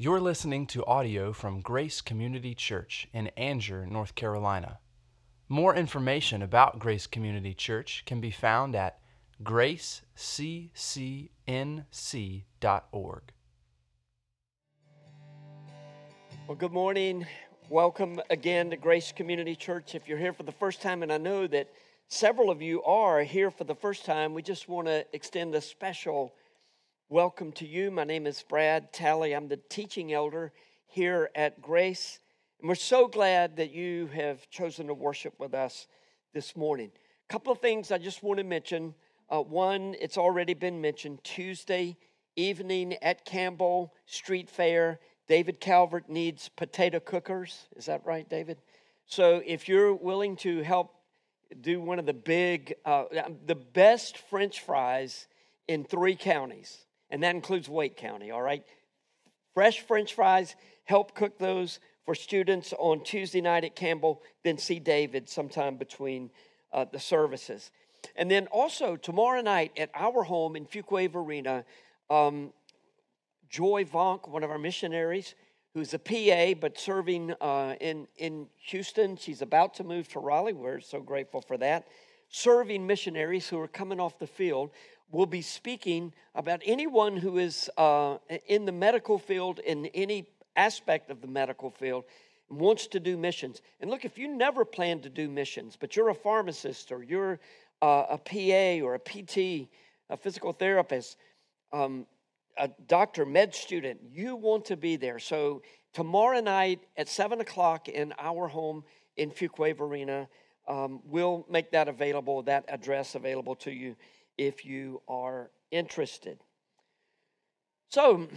You're listening to audio from Grace Community Church in Angier, North Carolina. More information about Grace Community Church can be found at graceccnc.org. Well, good morning. Welcome again to Grace Community Church. If you're here for the first time, and I know that several of you are here for the first time, we just want to extend a special welcome to you. My name is Brad Talley. I'm the teaching elder here at Grace. And we're so glad that you have chosen to worship with us this morning. A couple of things I just want to mention. Uh, one, it's already been mentioned Tuesday evening at Campbell Street Fair. David Calvert needs potato cookers. Is that right, David? So if you're willing to help do one of the big, uh, the best French fries in three counties and that includes Wake County, all right? Fresh French fries, help cook those for students on Tuesday night at Campbell, then see David sometime between uh, the services. And then also tomorrow night at our home in Fuquay-Varina, um, Joy Vonk, one of our missionaries, who's a PA but serving uh, in, in Houston. She's about to move to Raleigh. We're so grateful for that. Serving missionaries who are coming off the field will be speaking about anyone who is uh, in the medical field, in any aspect of the medical field, wants to do missions. And look, if you never plan to do missions, but you're a pharmacist or you're uh, a PA or a PT, a physical therapist, um, a doctor, med student, you want to be there. So tomorrow night at 7 o'clock in our home in Fuquay-Varina, um, we'll make that available, that address available to you if you are interested. So,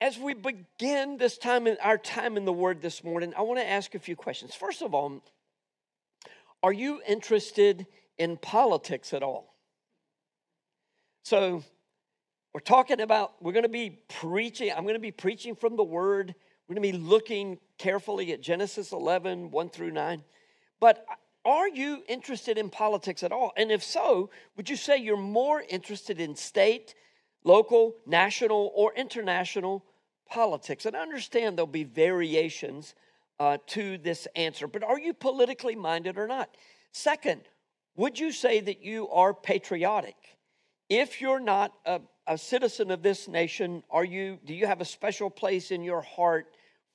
as we begin this time in our time in the Word this morning, I want to ask a few questions. First of all, are you interested in politics at all? So, we're talking about, we're going to be preaching, I'm going to be preaching from the Word. We're going to be looking carefully at Genesis 11, 1 through 9. But are you interested in politics at all? And if so, would you say you're more interested in state, local, national, or international politics? And I understand there'll be variations uh, to this answer, but are you politically minded or not? Second, would you say that you are patriotic? If you're not a, a citizen of this nation, are you? Do you have a special place in your heart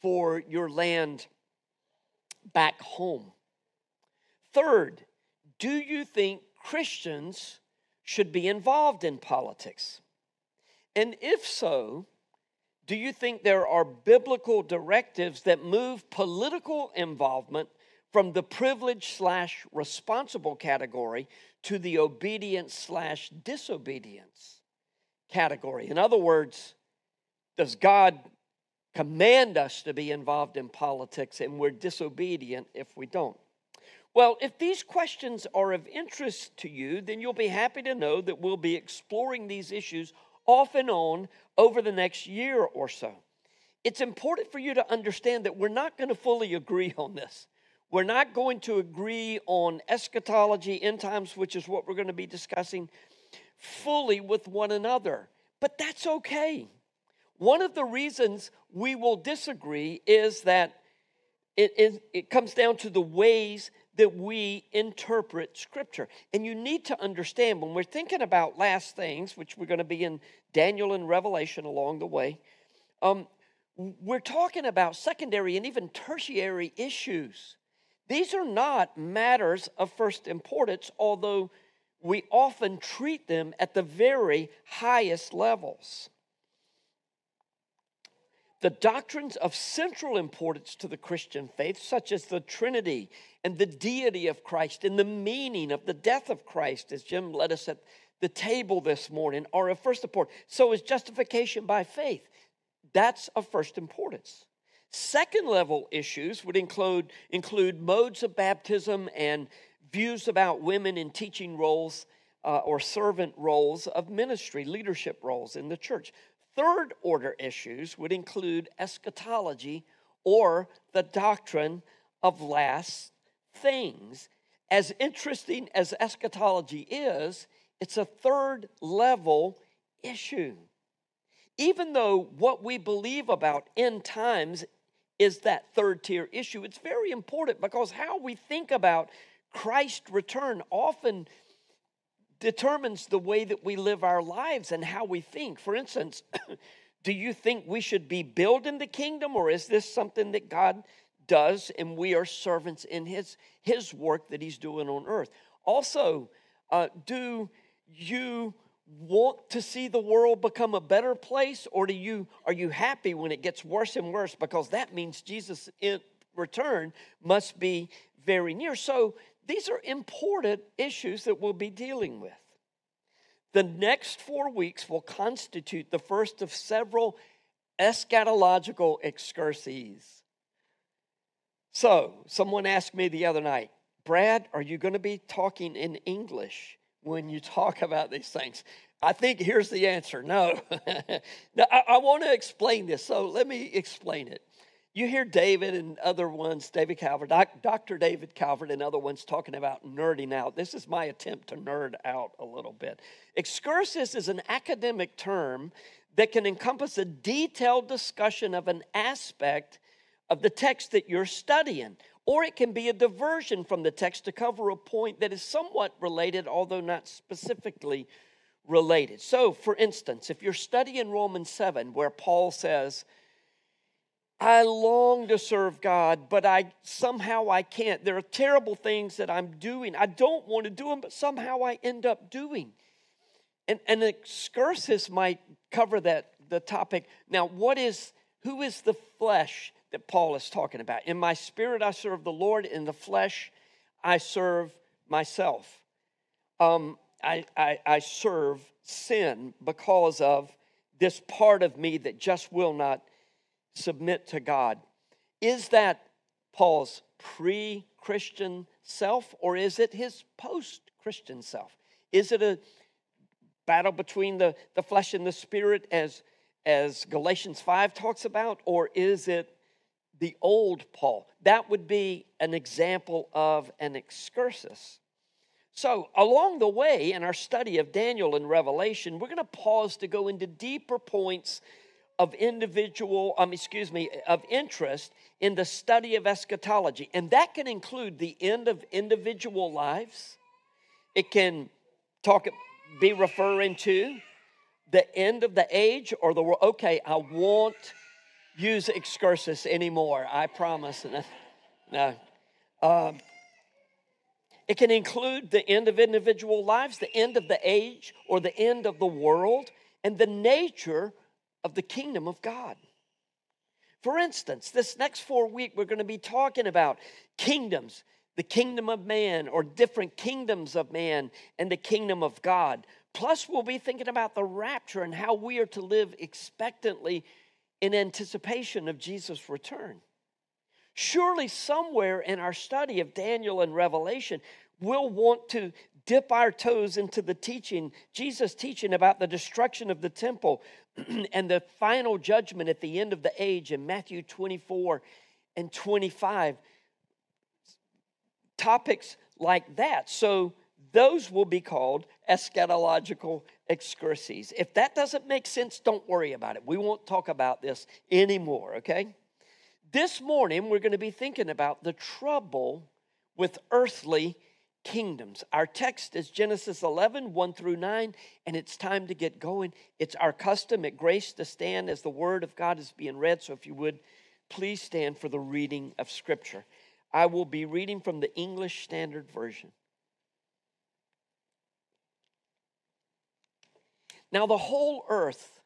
for your land back home? Third, do you think Christians should be involved in politics? And if so, do you think there are biblical directives that move political involvement from the privilege slash responsible category to the obedience slash disobedience category? In other words, does God command us to be involved in politics and we're disobedient if we don't? Well, if these questions are of interest to you, then you'll be happy to know that we'll be exploring these issues off and on over the next year or so. It's important for you to understand that we're not going to fully agree on this. We're not going to agree on eschatology, end times, which is what we're going to be discussing, fully with one another. But that's okay. One of the reasons we will disagree is that it, it, it comes down to the ways that we interpret Scripture. And you need to understand when we're thinking about last things, which we're going to be in Daniel and Revelation along the way, um, we're talking about secondary and even tertiary issues. These are not matters of first importance, although we often treat them at the very highest levels. The doctrines of central importance to the Christian faith, such as the Trinity and the deity of Christ and the meaning of the death of Christ, as Jim led us at the table this morning, are of first importance. So is justification by faith. That's of first importance. Second level issues would include, include modes of baptism and views about women in teaching roles uh, or servant roles of ministry, leadership roles in the church. Third order issues would include eschatology or the doctrine of last things. As interesting as eschatology is, it's a third level issue. even though what we believe about end times is that third tier issue, it's very important because how we think about Christ's return often determines the way that we live our lives and how we think. For instance, do you think we should be building the kingdom or is this something that God does and we are servants in his his work that he's doing on earth? Also, uh, do you want to see the world become a better place or do you are you happy when it gets worse and worse because that means Jesus in return must be very near. So these are important issues that we'll be dealing with. The next 4 weeks will constitute the first of several eschatological excursions. So, someone asked me the other night, Brad, are you going to be talking in English? when you talk about these things? I think here's the answer no. now, I, I want to explain this, so let me explain it. You hear David and other ones, David Calvert, Dr. David Calvert, and other ones talking about nerding out. This is my attempt to nerd out a little bit. Excursus is an academic term that can encompass a detailed discussion of an aspect of the text that you're studying or it can be a diversion from the text to cover a point that is somewhat related, although not specifically related. So, for instance, if you're studying Romans 7, where Paul says, I long to serve God, but I somehow I can't. There are terrible things that I'm doing. I don't want to do them, but somehow I end up doing. And an excursus might cover that the topic. Now, what is who is the flesh? that Paul is talking about. In my spirit, I serve the Lord. In the flesh, I serve myself. Um, I, I, I serve sin because of this part of me that just will not submit to God. Is that Paul's pre Christian self or is it his post Christian self? Is it a battle between the, the flesh and the spirit as, as Galatians 5 talks about, or is it the old Paul. That would be an example of an excursus. So, along the way in our study of Daniel and Revelation, we're going to pause to go into deeper points of individual, um, excuse me, of interest in the study of eschatology. And that can include the end of individual lives. It can talk, be referring to the end of the age or the world. Okay, I won't use excursus anymore. I promise. No. Um, it can include the end of individual lives, the end of the age, or the end of the world, and the nature of the kingdom of God. For instance, this next four week, we're going to be talking about kingdoms, the kingdom of man, or different kingdoms of man, and the kingdom of God. Plus, we'll be thinking about the rapture and how we are to live expectantly in anticipation of Jesus' return. Surely, somewhere in our study of Daniel and Revelation, we'll want to dip our toes into the teaching, Jesus' teaching about the destruction of the temple and the final judgment at the end of the age in Matthew 24 and 25. Topics like that. So, those will be called eschatological excursus. If that doesn't make sense, don't worry about it. We won't talk about this anymore, okay? This morning, we're going to be thinking about the trouble with earthly kingdoms. Our text is Genesis 11, 1 through 9, and it's time to get going. It's our custom at Grace to stand as the Word of God is being read. So if you would, please stand for the reading of Scripture. I will be reading from the English Standard Version. Now, the whole earth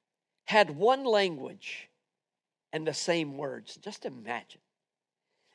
had one language and the same words. Just imagine.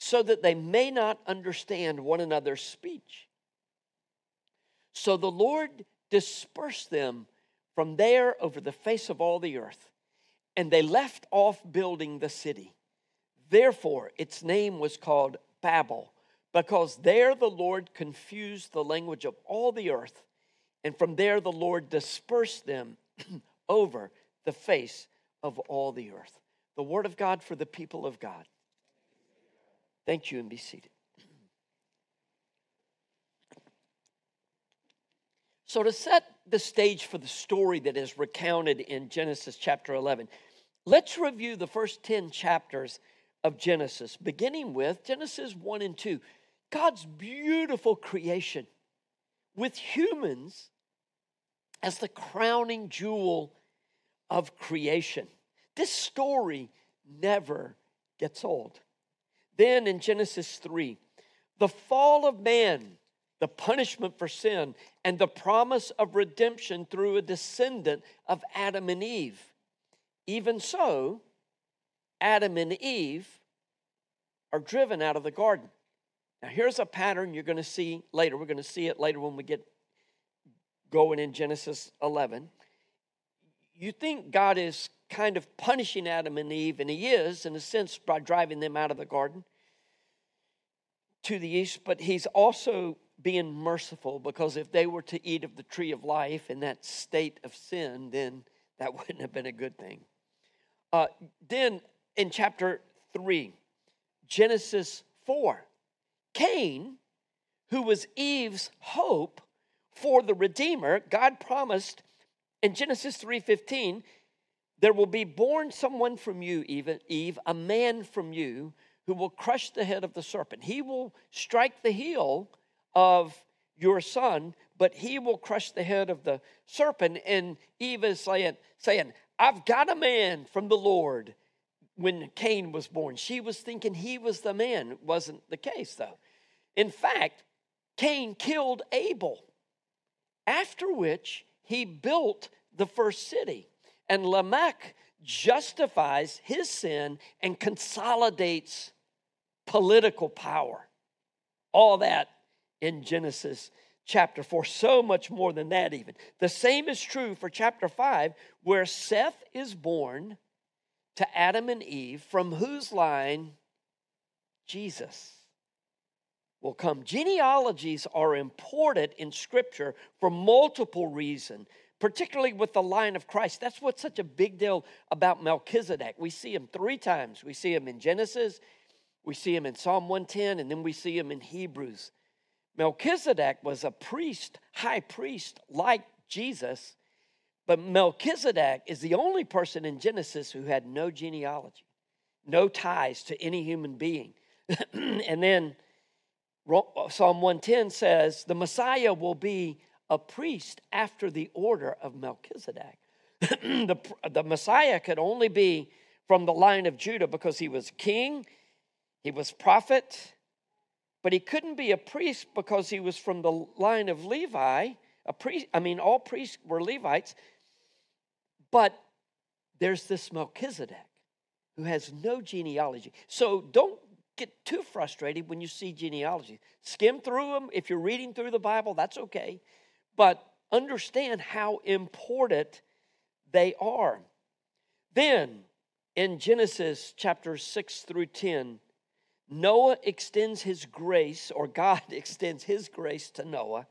so that they may not understand one another's speech. So the Lord dispersed them from there over the face of all the earth, and they left off building the city. Therefore, its name was called Babel, because there the Lord confused the language of all the earth, and from there the Lord dispersed them over the face of all the earth. The word of God for the people of God. Thank you and be seated. So, to set the stage for the story that is recounted in Genesis chapter 11, let's review the first 10 chapters of Genesis, beginning with Genesis 1 and 2. God's beautiful creation with humans as the crowning jewel of creation. This story never gets old. Then in Genesis 3, the fall of man the punishment for sin, and the promise of redemption through a descendant of Adam and Eve. Even so, Adam and Eve are driven out of the garden. Now, here's a pattern you're going to see later. We're going to see it later when we get going in Genesis 11. You think God is kind of punishing Adam and Eve, and He is, in a sense, by driving them out of the garden to the east, but He's also being merciful because if they were to eat of the tree of life in that state of sin, then that wouldn't have been a good thing. Uh, then in chapter 3, Genesis 4, Cain, who was Eve's hope for the Redeemer, God promised in Genesis 3:15, there will be born someone from you, Eve, a man from you who will crush the head of the serpent. He will strike the heel of your son, but he will crush the head of the serpent. And Eve is saying, saying, I've got a man from the Lord when Cain was born. She was thinking he was the man. Wasn't the case, though. In fact, Cain killed Abel, after which he built the first city. And Lamech justifies his sin and consolidates political power. All that in Genesis chapter 4. So much more than that, even. The same is true for chapter 5, where Seth is born to Adam and Eve, from whose line Jesus will come. Genealogies are important in Scripture for multiple reasons, particularly with the line of Christ. That's what's such a big deal about Melchizedek. We see him three times. We see him in Genesis, we see him in Psalm 110, and then we see him in Hebrews. Melchizedek was a priest, high priest like Jesus, but Melchizedek is the only person in Genesis who had no genealogy, no ties to any human being. and then Uh, Psalm 110 says the Messiah will be a priest after the order of Melchizedek. the, the Messiah could only be from the line of Judah because he was king, he was prophet, but he couldn't be a priest because he was from the line of Levi. A priest, I mean, all priests were Levites. But there's this Melchizedek who has no genealogy. So don't get too frustrated when you see genealogy. Skim through them. If you're reading through the Bible, that's okay. But understand how important they are. Then in Genesis chapters 6 through 10, Noah extends his grace, or God extends his grace to Noah,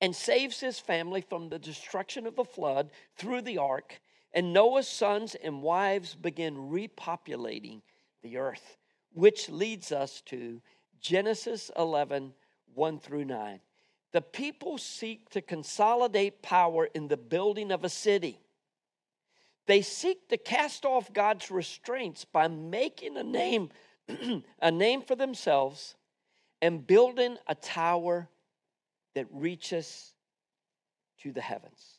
and saves his family from the destruction of the flood through the ark. And Noah's sons and wives begin repopulating the earth, which leads us to Genesis 11 1 through 9. The people seek to consolidate power in the building of a city. They seek to cast off God's restraints by making a name a name for themselves and building a tower that reaches to the heavens.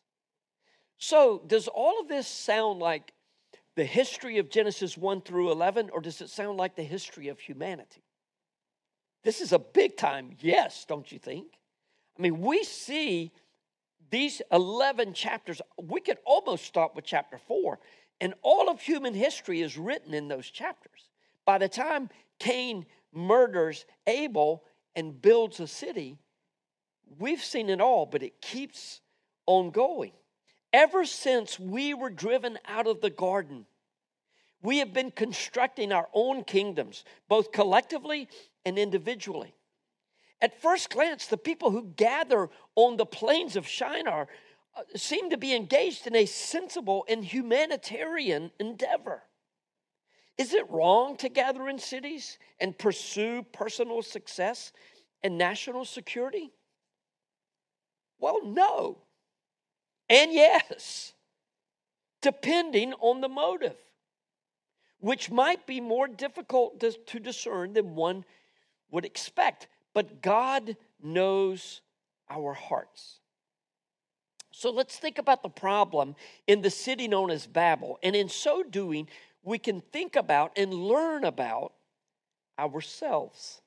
So, does all of this sound like the history of Genesis 1 through 11, or does it sound like the history of humanity? This is a big time yes, don't you think? I mean, we see these 11 chapters, we could almost stop with chapter 4, and all of human history is written in those chapters. By the time Cain murders Abel and builds a city, we've seen it all, but it keeps on going. Ever since we were driven out of the garden, we have been constructing our own kingdoms, both collectively and individually. At first glance, the people who gather on the plains of Shinar uh, seem to be engaged in a sensible and humanitarian endeavor. Is it wrong to gather in cities and pursue personal success and national security? Well, no. And yes, depending on the motive, which might be more difficult to, to discern than one would expect. But God knows our hearts. So let's think about the problem in the city known as Babel. And in so doing, we can think about and learn about ourselves.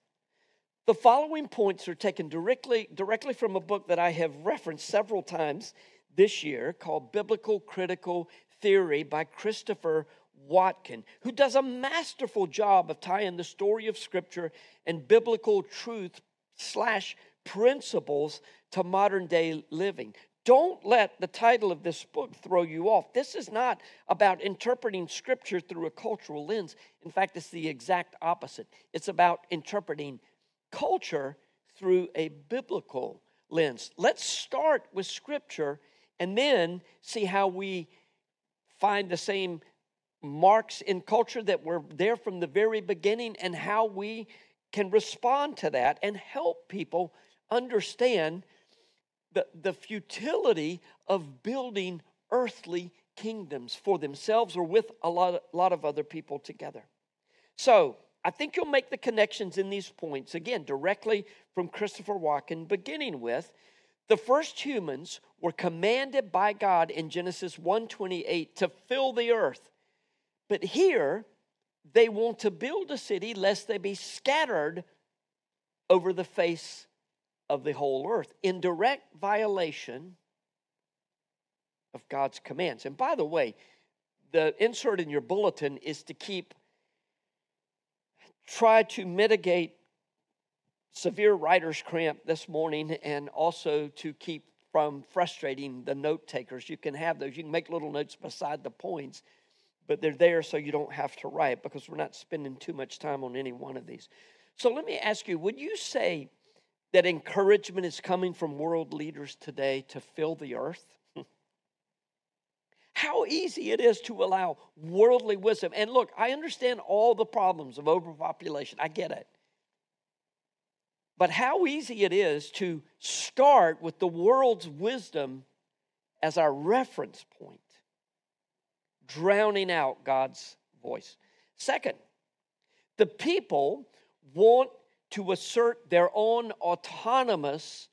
The following points are taken directly, directly from a book that I have referenced several times this year called Biblical Critical Theory by Christopher Watkin, who does a masterful job of tying the story of Scripture and biblical truth slash principles to modern day living. Don't let the title of this book throw you off. This is not about interpreting Scripture through a cultural lens. In fact, it's the exact opposite. It's about interpreting culture through a biblical lens. Let's start with Scripture and then see how we find the same marks in culture that were there from the very beginning and how we can respond to that and help people understand the, the futility of building earthly kingdoms for themselves or with a lot, of, lot of other people together. So, I think you'll make the connections in these points again directly from Christopher Watkin, beginning with the first humans were commanded by God in Genesis 1:28 to fill the earth but here, they want to build a city lest they be scattered over the face of the whole earth in direct violation of God's commands. And by the way, the insert in your bulletin is to keep, try to mitigate severe writer's cramp this morning and also to keep from frustrating the note takers. You can have those, you can make little notes beside the points but they're there so you don't have to write because we're not spending too much time on any one of these. So let me ask you would you say that encouragement is coming from world leaders today to fill the earth? How easy it is to allow worldly wisdom. And look, I understand all the problems of overpopulation, I get it. But how easy it is to start with the world's wisdom as our reference point drowning out God's voice. Second, the people want to assert their own autonomous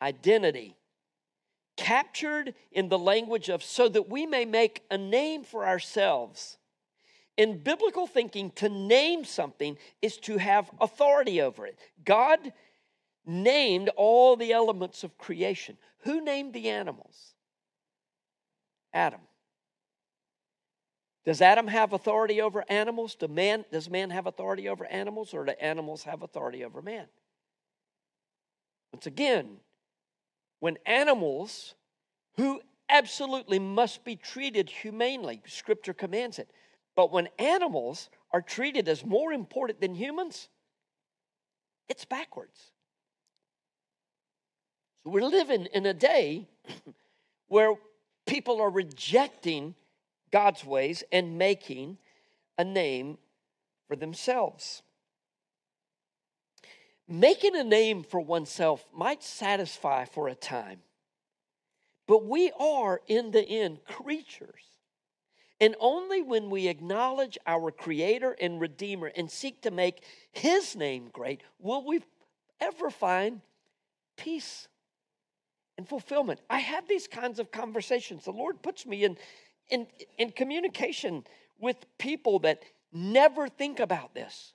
identity, captured in the language of so that we may make a name for ourselves. In biblical thinking, to name something is to have authority over it. God named all the elements of creation. Who named the animals? Adam. Does Adam have authority over animals? Do man, does man have authority over animals, or do animals have authority over man? Once again, when animals who absolutely must be treated humanely, Scripture commands it, but when animals are treated as more important than humans, it's backwards. So we're living in a day where people are rejecting God's ways and making a name for themselves. Making a name for oneself might satisfy for a time, but we are, in the end, creatures. And only when we acknowledge our Creator and Redeemer and seek to make His name great will we ever find peace and fulfillment. I have these kinds of conversations. The Lord puts me in in, in communication with people that never think about this.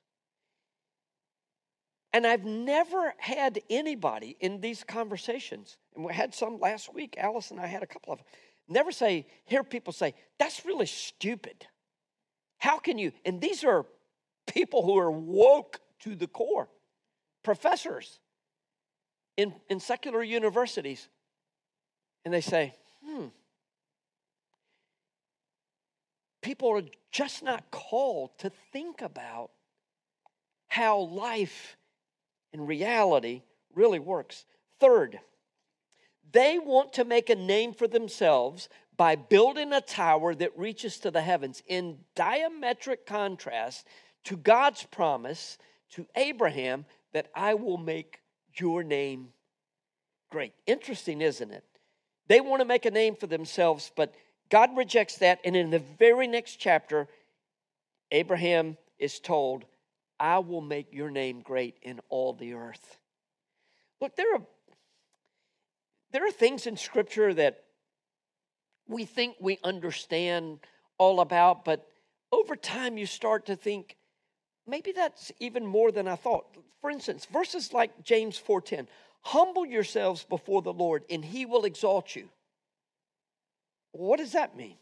And I've never had anybody in these conversations, and we had some last week, Alice and I had a couple of them, never say, hear people say, that's really stupid. How can you? And these are people who are woke to the core, professors in, in secular universities. And they say, hmm, people are just not called to think about how life and reality really works. Third, they want to make a name for themselves by building a tower that reaches to the heavens in diametric contrast to God's promise to Abraham that I will make your name great. Interesting, isn't it? They want to make a name for themselves, but God rejects that. And in the very next chapter, Abraham is told, I will make your name great in all the earth. Look, there are, there are things in Scripture that we think we understand all about, but over time you start to think, maybe that's even more than I thought. For instance, verses like James 4:10, humble yourselves before the Lord and he will exalt you. What does that mean?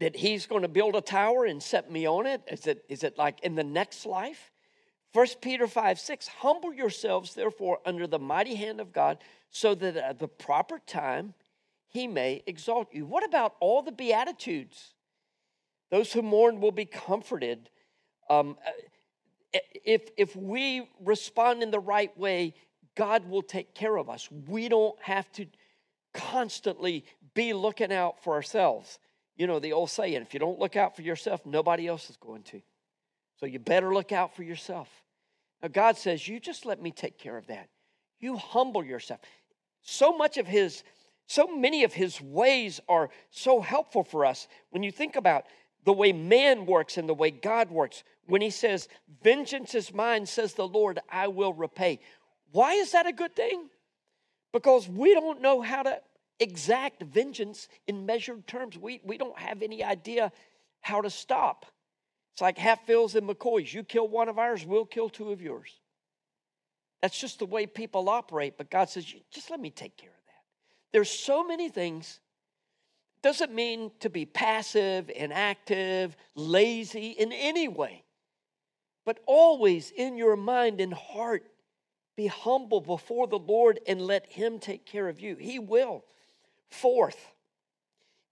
That he's going to build a tower and set me on it? Is it, is it like in the next life? 1 Peter 5 6, humble yourselves, therefore, under the mighty hand of God, so that at the proper time he may exalt you. What about all the Beatitudes? Those who mourn will be comforted. Um, uh, if, if we respond in the right way, God will take care of us. We don't have to constantly be looking out for ourselves. You know, the old saying if you don't look out for yourself, nobody else is going to. So you better look out for yourself. Now, God says, You just let me take care of that. You humble yourself. So much of His, so many of His ways are so helpful for us. When you think about the way man works and the way God works, when He says, Vengeance is mine, says the Lord, I will repay. Why is that a good thing? because we don't know how to exact vengeance in measured terms. We, we don't have any idea how to stop. It's like Hatfields and McCoys. You kill one of ours, we'll kill two of yours. That's just the way people operate. But God says, just let me take care of that. There's so many things. Doesn't mean to be passive, inactive, lazy in any way. But always in your mind and heart, be humble before the Lord and let Him take care of you. He will. Fourth,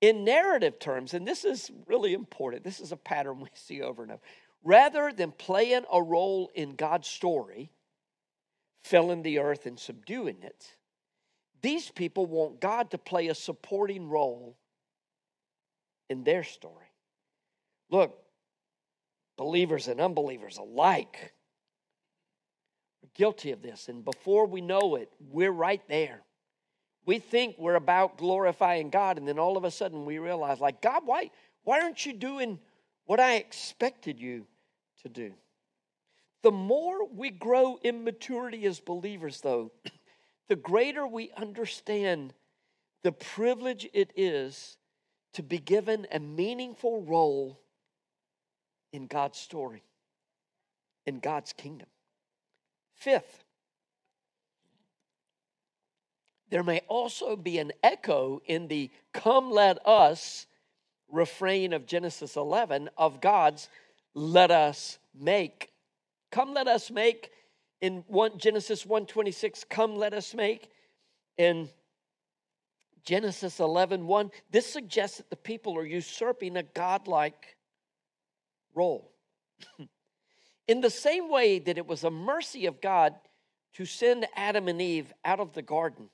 in narrative terms, and this is really important, this is a pattern we see over and over. Rather than playing a role in God's story, filling the earth and subduing it, these people want God to play a supporting role in their story. Look, believers and unbelievers alike are guilty of this. And before we know it, we're right there. We think we're about glorifying God, and then all of a sudden we realize, like, God, why, why aren't you doing what I expected you to do? The more we grow in maturity as believers, though, the greater we understand the privilege it is to be given a meaningful role in God's story, in God's kingdom. Fifth, there may also be an echo in the come let us refrain of Genesis 11 of God's let us make. Come let us make in one, Genesis 126, come let us make. In Genesis 11, 1, this suggests that the people are usurping a godlike role. In the same way that it was a mercy of God to send Adam and Eve out of the garden,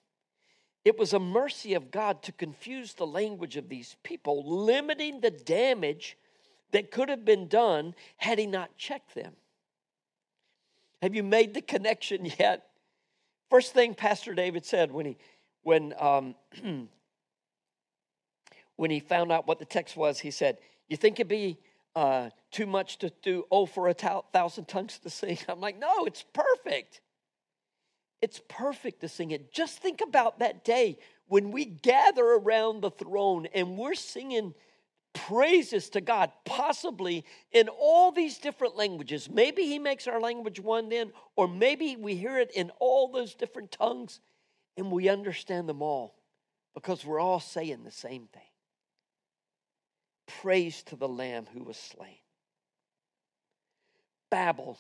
it was a mercy of God to confuse the language of these people, limiting the damage that could have been done had he not checked them. Have you made the connection yet? First thing Pastor David said when he when um, when he found out what the text was, he said, "You think it'd be uh, too much to do, oh, for a thousand tongues to sing. I'm like, no, it's perfect. It's perfect to sing it. Just think about that day when we gather around the throne and we're singing praises to God, possibly in all these different languages. Maybe He makes our language one then, or maybe we hear it in all those different tongues and we understand them all because we're all saying the same thing. Praise to the Lamb who was slain. Babel.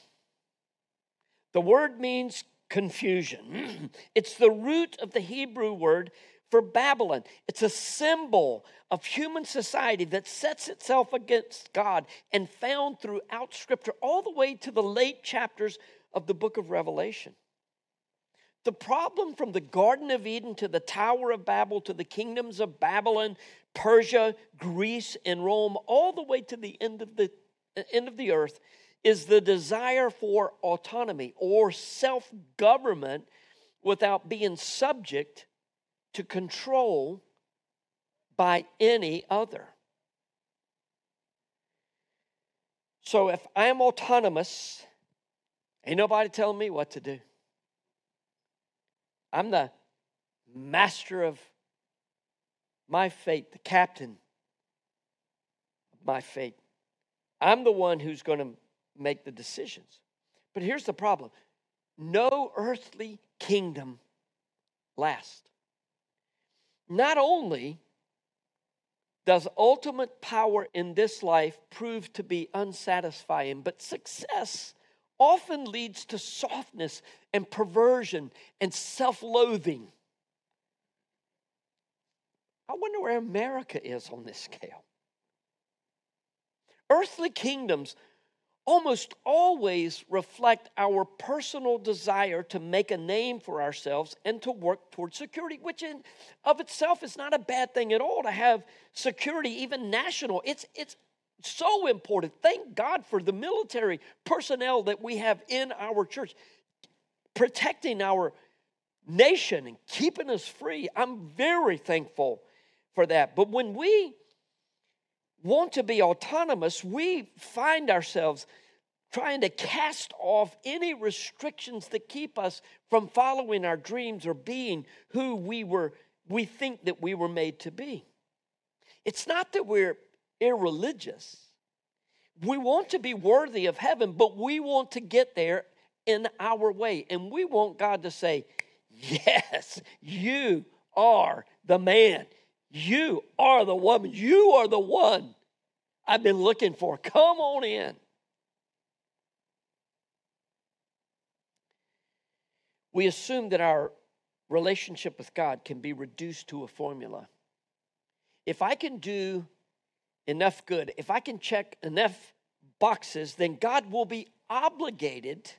The word means confusion. it's the root of the Hebrew word for Babylon. It's a symbol of human society that sets itself against God and found throughout Scripture, all the way to the late chapters of the book of Revelation. The problem from the Garden of Eden to the Tower of Babel to the kingdoms of Babylon, Persia, Greece, and Rome, all the way to the end of the uh, end of the earth, is the desire for autonomy or self government without being subject to control by any other. So if I'm autonomous, ain't nobody telling me what to do. I'm the master of my fate, the captain of my fate. I'm the one who's going to make the decisions. But here's the problem no earthly kingdom lasts. Not only does ultimate power in this life prove to be unsatisfying, but success often leads to softness and perversion and self loathing. I wonder where America is on this scale. Earthly kingdoms almost always reflect our personal desire to make a name for ourselves and to work towards security, which in of itself is not a bad thing at all to have security, even national. It's it's so important. Thank God for the military personnel that we have in our church, protecting our nation and keeping us free. I'm very thankful for that. But when we want to be autonomous, we find ourselves trying to cast off any restrictions that keep us from following our dreams or being who we were we think that we were made to be. It's not that we're irreligious. We want to be worthy of heaven, but we want to get there in our way. And we want God to say, Yes, you are the man. You are the woman. You are the one I've been looking for. Come on in. We assume that our relationship with God can be reduced to a formula. If I can do enough good, if I can check enough boxes, then God will be obligated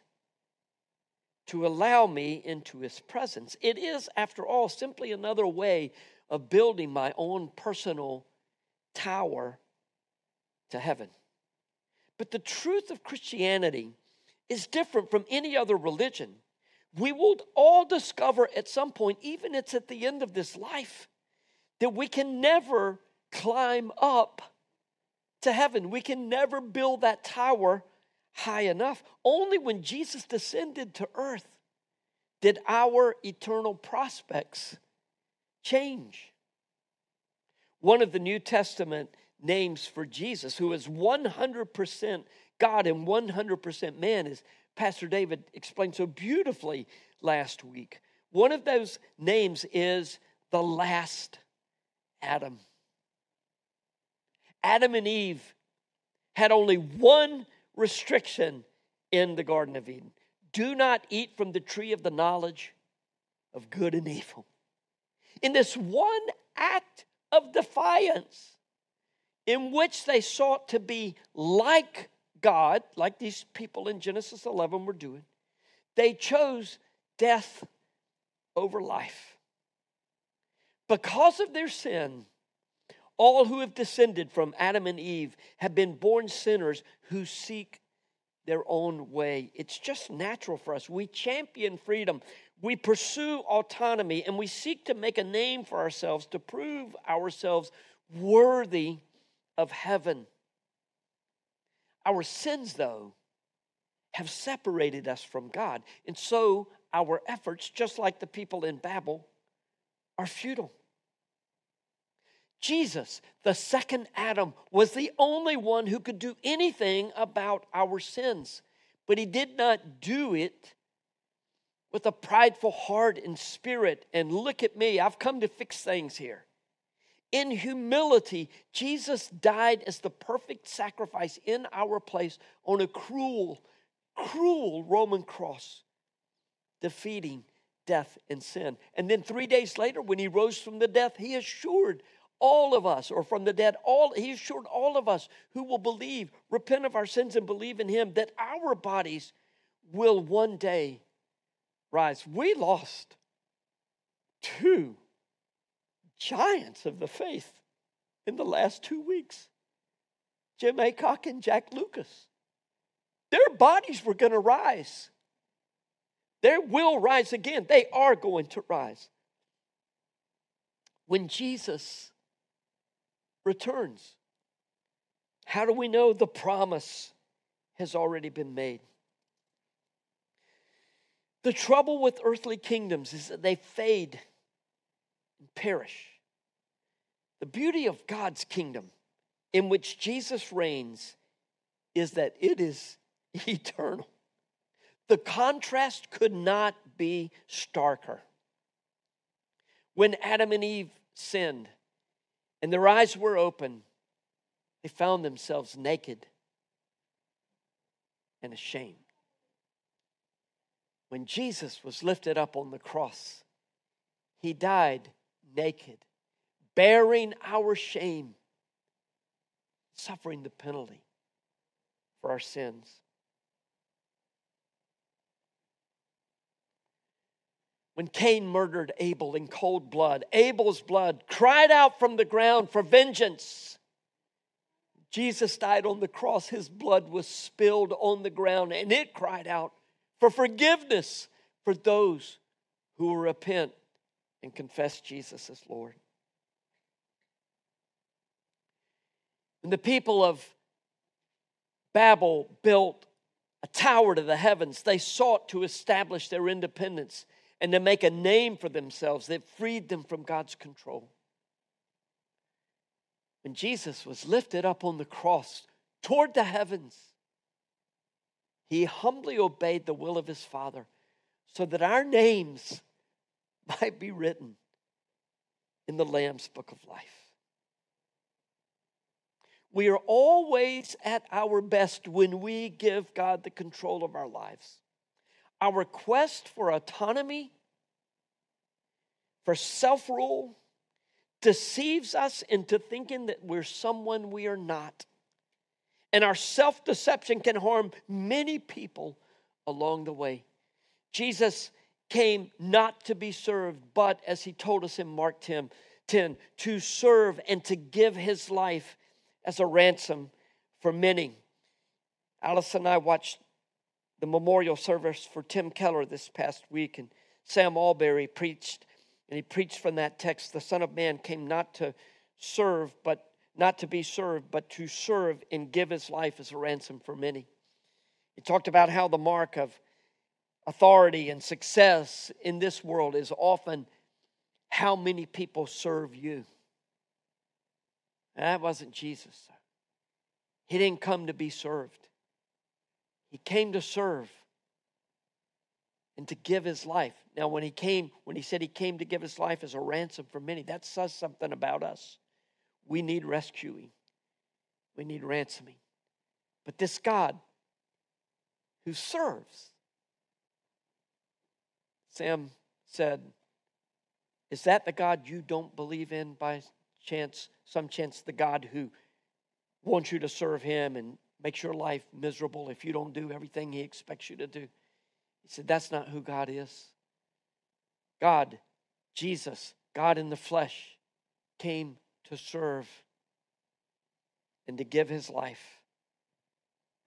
to allow me into his presence. It is, after all, simply another way of building my own personal tower to heaven. But the truth of Christianity is different from any other religion. We will all discover at some point, even it's at the end of this life, that we can never climb up to heaven. We can never build that tower high enough. Only when Jesus descended to earth did our eternal prospects change. One of the New Testament names for Jesus, who is 100% God and 100% man, as Pastor David explained so beautifully last week. One of those names is the last Adam. Adam and Eve had only one restriction in the Garden of Eden do not eat from the tree of the knowledge of good and evil. In this one act of defiance, in which they sought to be like God, like these people in Genesis 11 were doing, they chose death over life. Because of their sin, all who have descended from Adam and Eve have been born sinners who seek their own way. It's just natural for us. We champion freedom, we pursue autonomy, and we seek to make a name for ourselves to prove ourselves worthy of heaven. Our sins, though, have separated us from God. And so our efforts, just like the people in Babel, are futile. Jesus, the second Adam, was the only one who could do anything about our sins. But he did not do it with a prideful heart and spirit. And look at me, I've come to fix things here. In humility, Jesus died as the perfect sacrifice in our place on a cruel, cruel Roman cross, defeating death and sin. And then three days later, when he rose from the death, he assured all of us, or from the dead, all he assured all of us who will believe, repent of our sins and believe in him, that our bodies will one day rise. We lost two giants of the faith in the last two weeks Jim Acock and Jack Lucas. Their bodies were going to rise. They will rise again. They are going to rise. When Jesus returns, how do we know the promise has already been made? The trouble with earthly kingdoms is that they fade and perish. The beauty of God's kingdom, in which Jesus reigns, is that it is eternal. The contrast could not be starker. When Adam and Eve sinned and their eyes were open, they found themselves naked and ashamed. When Jesus was lifted up on the cross, he died naked, bearing our shame, suffering the penalty for our sins. When Cain murdered Abel in cold blood, Abel's blood cried out from the ground for vengeance. Jesus died on the cross, his blood was spilled on the ground, and it cried out for forgiveness for those who will repent and confess Jesus as Lord. When the people of Babel built a tower to the heavens, they sought to establish their independence and to make a name for themselves that freed them from God's control. When Jesus was lifted up on the cross toward the heavens, he humbly obeyed the will of his Father so that our names might be written in the Lamb's book of life. We are always at our best when we give God the control of our lives. Our quest for autonomy, for self rule, deceives us into thinking that we're someone we are not. And our self deception can harm many people along the way. Jesus came not to be served, but as he told us in Mark 10, 10 to serve and to give his life as a ransom for many. Alice and I watched the memorial service for Tim Keller this past week, and Sam Allberry preached, and he preached from that text The Son of Man came not to serve, but not to be served, but to serve and give his life as a ransom for many. He talked about how the mark of authority and success in this world is often how many people serve you. And that wasn't Jesus. He didn't come to be served, He came to serve and to give his life. Now, when he came, when he said he came to give his life as a ransom for many, that says something about us. We need rescuing, we need ransoming. But this God who serves, Sam said, Is that the God you don't believe in by chance? Some chance the God who wants you to serve him and makes your life miserable if you don't do everything he expects you to do. He said, That's not who God is. God, Jesus, God in the flesh, came to serve and to give his life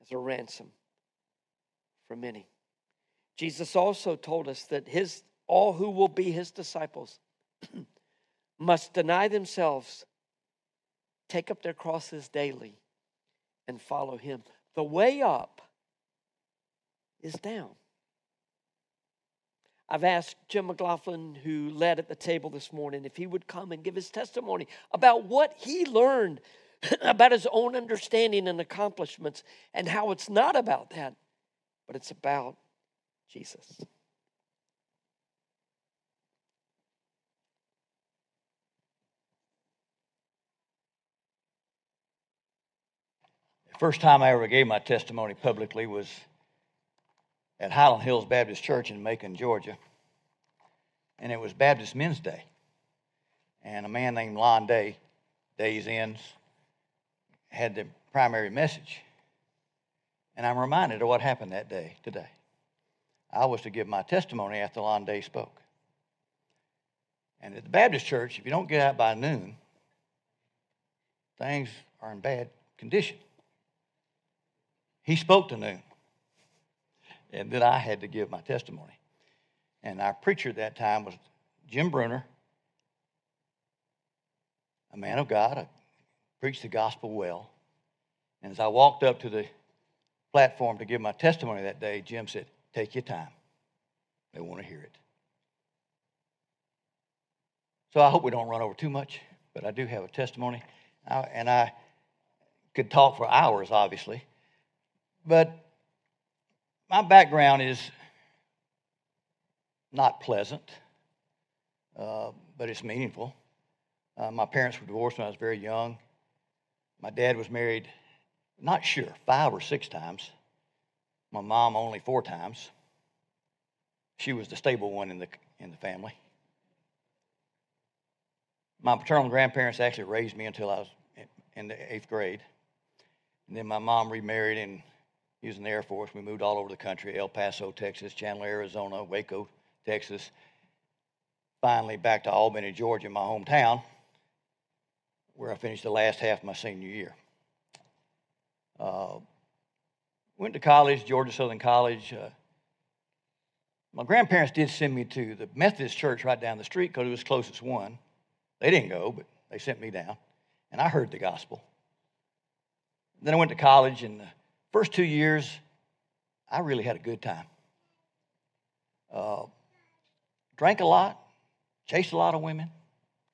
as a ransom for many. Jesus also told us that his all who will be his disciples must deny themselves, take up their crosses daily, and follow him. The way up is down. I've asked Jim McLaughlin, who led at the table this morning, if he would come and give his testimony about what he learned about his own understanding and accomplishments and how it's not about that, but it's about Jesus. The first time I ever gave my testimony publicly was at Highland Hills Baptist Church in Macon, Georgia. And it was Baptist Men's Day. And a man named Lon Day, Days Inns, had the primary message. And I'm reminded of what happened that day today. I was to give my testimony after Lon Day spoke. And at the Baptist church, if you don't get out by noon, things are in bad condition. He spoke to noon. And then I had to give my testimony. And our preacher at that time was Jim Bruner, a man of God, I preached the gospel well. And as I walked up to the platform to give my testimony that day, Jim said, Take your time. They want to hear it. So I hope we don't run over too much, but I do have a testimony. and I could talk for hours, obviously. But my background is not pleasant, uh, but it's meaningful. Uh, my parents were divorced when I was very young. My dad was married, not sure, five or six times. My mom only four times. She was the stable one in the, in the family. My paternal grandparents actually raised me until I was in the eighth grade. And then my mom remarried and he was in the Air Force. We moved all over the country El Paso, Texas, Chandler, Arizona, Waco, Texas. Finally, back to Albany, Georgia, my hometown, where I finished the last half of my senior year. Uh, went to college, Georgia Southern College. Uh, my grandparents did send me to the Methodist church right down the street because it was closest one. They didn't go, but they sent me down, and I heard the gospel. Then I went to college, and the First two years, I really had a good time. Uh, drank a lot, chased a lot of women,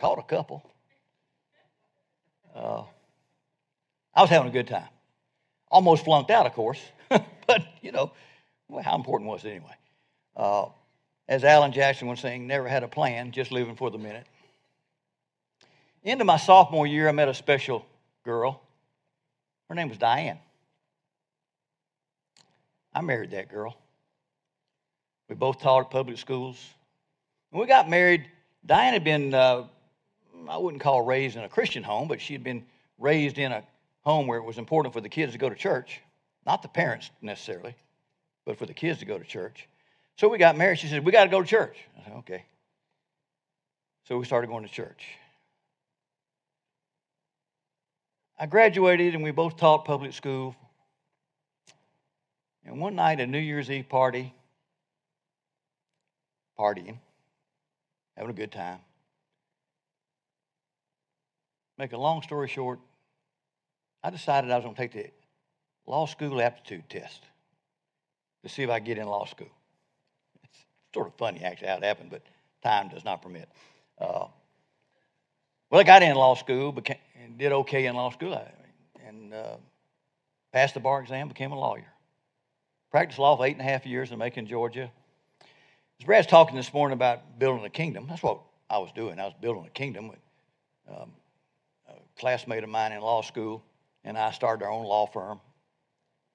caught a couple. Uh, I was having a good time. Almost flunked out, of course, but you know, well, how important was it anyway? Uh, as Alan Jackson was saying, never had a plan, just living for the minute. Into my sophomore year, I met a special girl. Her name was Diane. I married that girl. We both taught at public schools. When we got married, Diane had been, uh, I wouldn't call raised in a Christian home, but she had been raised in a home where it was important for the kids to go to church. Not the parents necessarily, but for the kids to go to church. So we got married. She said, We got to go to church. I said, Okay. So we started going to church. I graduated and we both taught public school and one night, a New Year's Eve party, partying, having a good time. Make a long story short, I decided I was going to take the law school aptitude test to see if I get in law school. It's sort of funny, actually, how it happened, but time does not permit. Uh, well, I got in law school, became, did okay in law school, and uh, passed the bar exam, became a lawyer. Practiced law for eight and a half years in Macon, Georgia. As Brad's talking this morning about building a kingdom, that's what I was doing. I was building a kingdom. Um, a classmate of mine in law school and I started our own law firm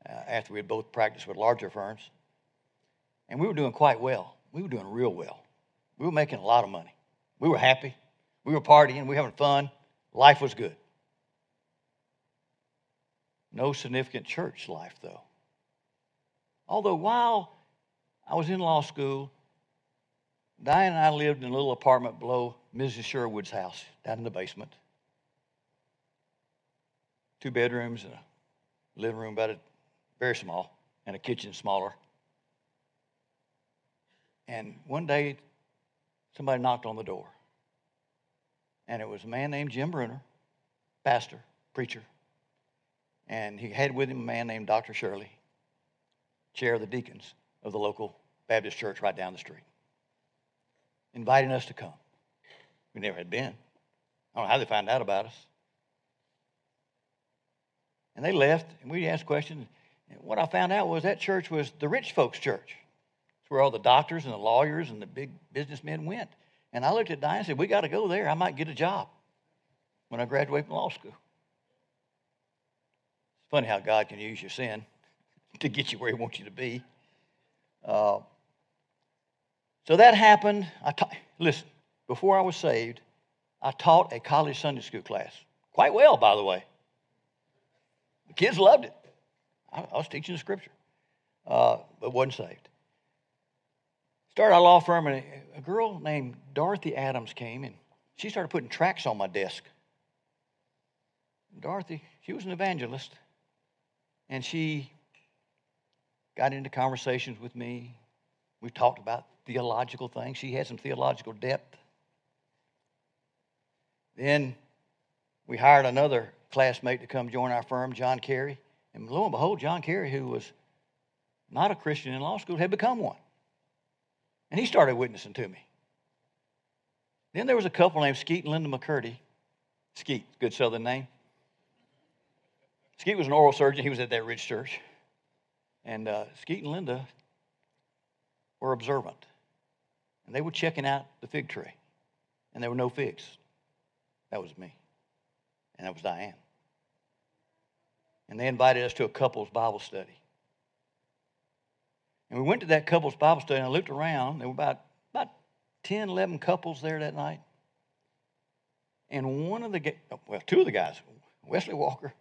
uh, after we had both practiced with larger firms. And we were doing quite well. We were doing real well. We were making a lot of money. We were happy. We were partying. We were having fun. Life was good. No significant church life, though. Although while I was in law school, Diane and I lived in a little apartment below Mrs. Sherwood's house, down in the basement. Two bedrooms and a living room, about a very small, and a kitchen smaller. And one day, somebody knocked on the door. And it was a man named Jim Bruner, pastor, preacher. And he had with him a man named Dr. Shirley chair of the deacons of the local Baptist church right down the street. inviting us to come. We never had been. I don't know how they found out about us. And they left, and we asked questions. And what I found out was that church was the rich folks' church. It's where all the doctors and the lawyers and the big businessmen went. And I looked at Diane and said, We got to go there. I might get a job when I graduate from law school. It's funny how God can use your sin to get you where He wants you to be. Uh, so that happened. I ta- listen, before I was saved, I taught a college Sunday school class. Quite well, by the way. The kids loved it. I, was teaching the scripture, uh, but wasn't saved. Started a law firm, and a, girl named Dorothy Adams came, and she started putting tracts on my desk. Dorothy, she was an evangelist, and she got into conversations with me. We talked about theological things. She had some theological depth. Then we hired another classmate to come join our firm, John Carey. And lo and behold, John Carey, who was not a Christian in law school, had become one. And he started witnessing to me. Then there was a couple named Skeet and Linda McCurdy. Skeet, good southern name. Skeet was an oral surgeon. He was at that rich church. And uh, Skeet and Linda were observant. And they were checking out the fig tree. And there were no figs. That was me. And that was Diane. And they invited us to a couples Bible study. And we went to that couples Bible study and I looked around. There were about, about 10, 11 couples there that night. And one of the, well, two of the guys, Wesley Walker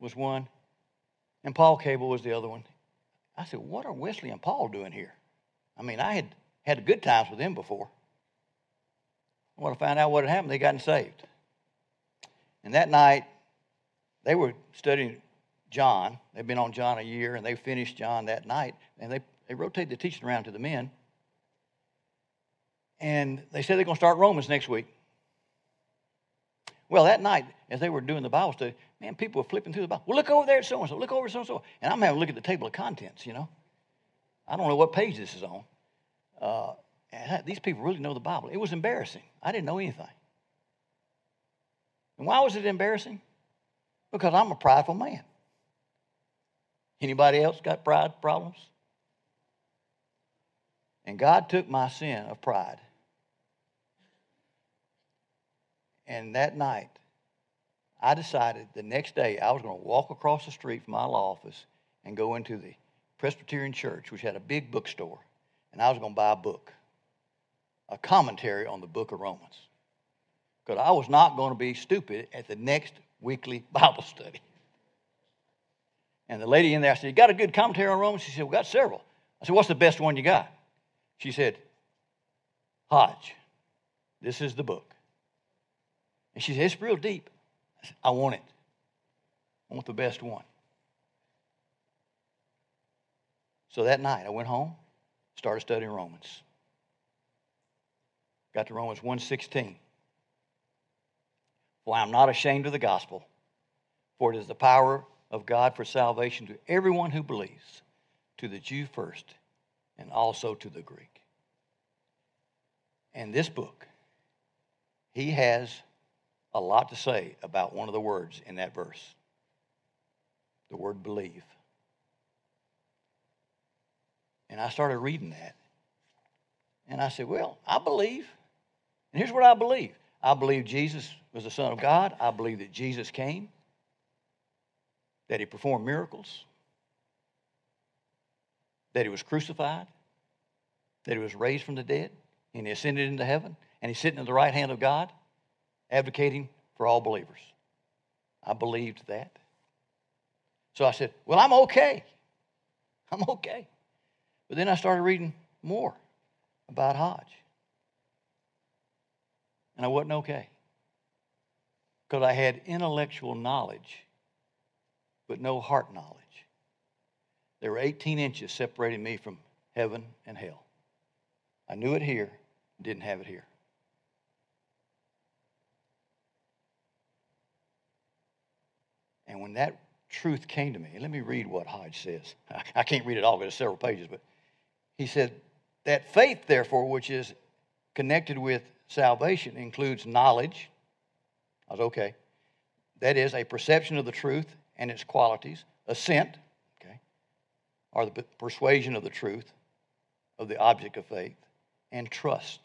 was one, and Paul Cable was the other one. I said, What are Wesley and Paul doing here? I mean, I had had good times with them before. I want to find out what had happened, they gotten saved. And that night, they were studying John. They've been on John a year, and they finished John that night. And they, they rotated the teaching around to the men. And they said they're going to start Romans next week. Well, that night, as they were doing the Bible study, man, people were flipping through the Bible. Well, look over there at so and so. Look over at so and so. And I'm having a look at the table of contents, you know. I don't know what page this is on. Uh, and these people really know the Bible. It was embarrassing. I didn't know anything. And why was it embarrassing? Because I'm a prideful man. Anybody else got pride problems? And God took my sin of pride. And that night, I decided the next day I was going to walk across the street from my law office and go into the Presbyterian church, which had a big bookstore, and I was going to buy a book, a commentary on the book of Romans. Because I was not going to be stupid at the next weekly Bible study. And the lady in there, I said, You got a good commentary on Romans? She said, We got several. I said, What's the best one you got? She said, Hodge, this is the book. And she said, It's real deep. I, said, I want it. I want the best one. So that night I went home, started studying Romans. Got to Romans 1:16. For I am not ashamed of the gospel, for it is the power of God for salvation to everyone who believes, to the Jew first, and also to the Greek. And this book, he has a lot to say about one of the words in that verse the word believe. And I started reading that. And I said, Well, I believe. And here's what I believe I believe Jesus was the Son of God. I believe that Jesus came, that he performed miracles, that he was crucified, that he was raised from the dead, and he ascended into heaven, and he's sitting at the right hand of God, advocating for all believers. I believed that. So I said, Well, I'm okay. I'm okay. But then I started reading more about Hodge. And I wasn't okay. Because I had intellectual knowledge, but no heart knowledge. There were 18 inches separating me from heaven and hell. I knew it here, didn't have it here. And when that truth came to me, let me read what Hodge says. I can't read it all, because it's several pages, but he said, That faith, therefore, which is connected with salvation includes knowledge. I was okay. That is a perception of the truth and its qualities, assent, okay, or the persuasion of the truth of the object of faith, and trust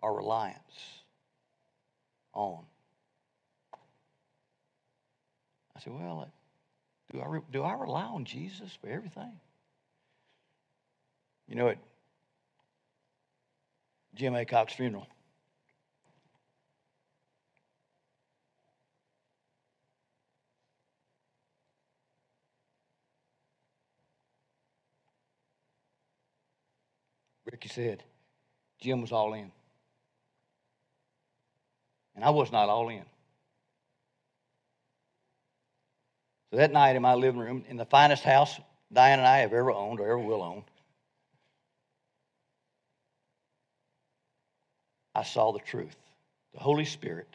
or reliance on. I said, well, do I, do I rely on Jesus for everything? You know, at Jim Acock's funeral, Ricky said, Jim was all in. And I was not all in. So that night in my living room, in the finest house Diane and I have ever owned or ever will own, I saw the truth. The Holy Spirit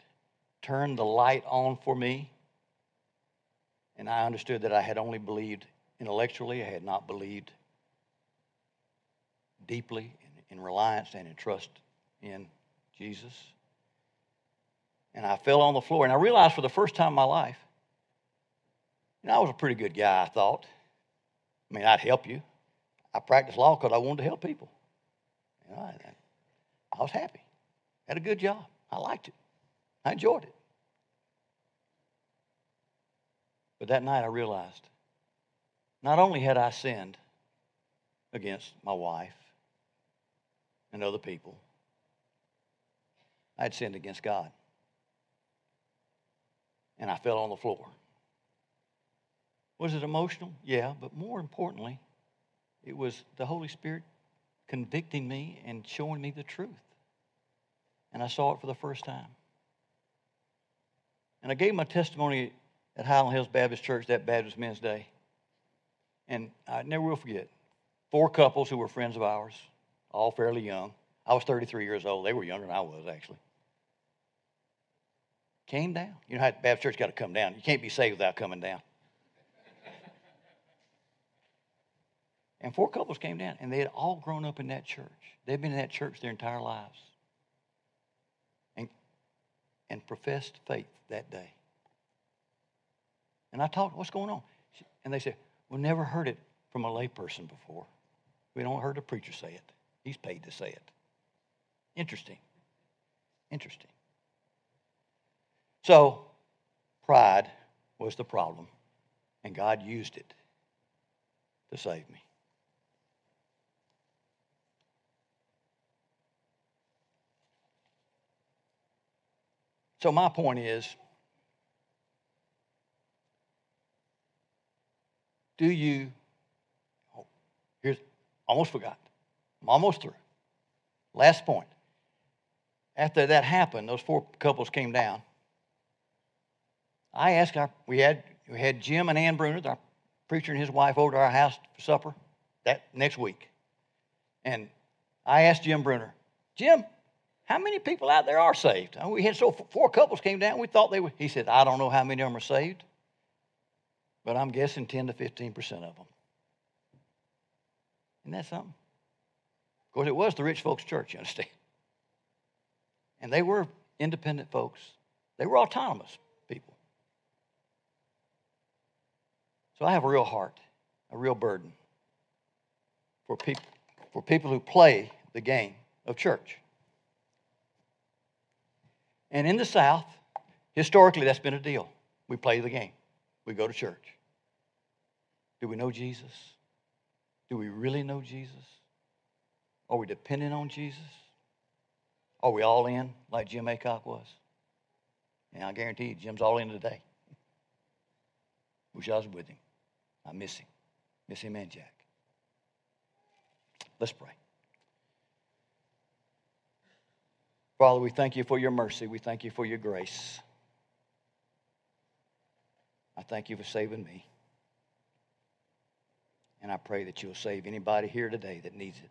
turned the light on for me, and I understood that I had only believed intellectually, I had not believed deeply in, reliance and in trust in Jesus. And I fell on the floor, and I realized for the first time in my life, you know, I was a pretty good guy, I thought. I mean, I'd help you. I practiced law because I wanted to help people. You know, I, I was happy. Had a good job. I liked it. I enjoyed it. But that night I realized not only had I sinned against my wife and other people, I had sinned against God. And I fell on the floor. Was it emotional? Yeah, but more importantly, it was the Holy Spirit convicting me and showing me the truth. And I saw it for the first time. And I gave my testimony at Highland Hills Baptist Church that Baptist Men's Day. And I never will forget four couples who were friends of ours, all fairly young. I was 33 years old. They were younger than I was, actually. Came down. You know how the Baptist Church got to come down. You can't be saved without coming down. And four couples came down, and they had all grown up in that church. They'd been in that church their entire lives and, and professed faith that day. And I talked, what's going on? And they said, we never heard it from a layperson before. We don't heard a preacher say it. He's paid to say it. Interesting. Interesting. So, pride was the problem, and God used it to save me. So, my point is do you, oh, here's, almost forgot. I'm almost through. Last point. After that happened, those four couples came down. I asked our, we had, we had Jim and Ann Bruner, our preacher and his wife, over to our house for supper that next week. And I asked Jim Bruner, Jim, how many people out there are saved? And we had so four couples came down. We thought they were. He said, I don't know how many of them are saved, but I'm guessing 10 to 15 percent of them. Isn't that something? It was the rich folks' church. You understand? And they were independent folks. They were autonomous people. So I have a real heart, a real burden for people for people who play the game of church. And in the South, historically, that's been a deal. We play the game, we go to church. Do we know Jesus? Do we really know Jesus? Are we dependent on Jesus? Are we all in like Jim Acock was? And I guarantee you, Jim's all in today. Wish I was with him. I miss him. Miss him and Jack. Let's pray. Father, we thank you for your mercy. We thank you for your grace. I thank you for saving me. And I pray that you'll save anybody here today that needs it.